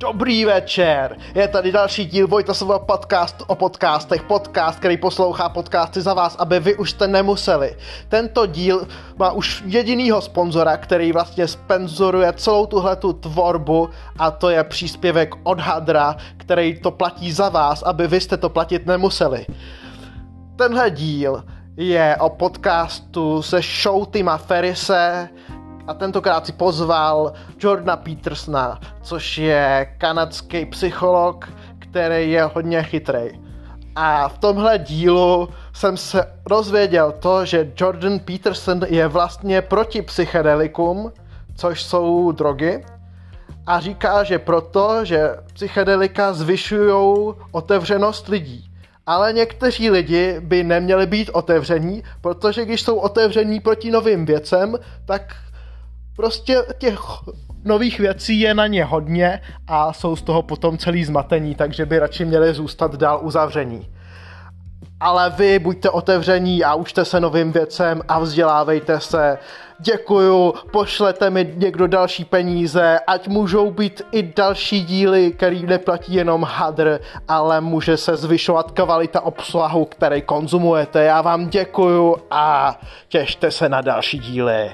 Dobrý večer, je tady další díl Vojtasova podcast o podcastech, podcast, který poslouchá podcasty za vás, aby vy už jste nemuseli. Tento díl má už jedinýho sponzora, který vlastně sponzoruje celou tuhletu tvorbu a to je příspěvek od Hadra, který to platí za vás, aby vy jste to platit nemuseli. Tenhle díl je o podcastu se show Tima Ferrise, a tentokrát si pozval Jordana Petersona, což je kanadský psycholog, který je hodně chytrý. A v tomhle dílu jsem se dozvěděl to, že Jordan Peterson je vlastně proti psychedelikům, což jsou drogy, a říká, že proto, že psychedelika zvyšují otevřenost lidí. Ale někteří lidi by neměli být otevření, protože když jsou otevření proti novým věcem, tak prostě těch nových věcí je na ně hodně a jsou z toho potom celý zmatení, takže by radši měli zůstat dál uzavření. Ale vy buďte otevření a učte se novým věcem a vzdělávejte se. Děkuju, pošlete mi někdo další peníze, ať můžou být i další díly, který neplatí jenom hadr, ale může se zvyšovat kvalita obsahu, který konzumujete. Já vám děkuju a těšte se na další díly.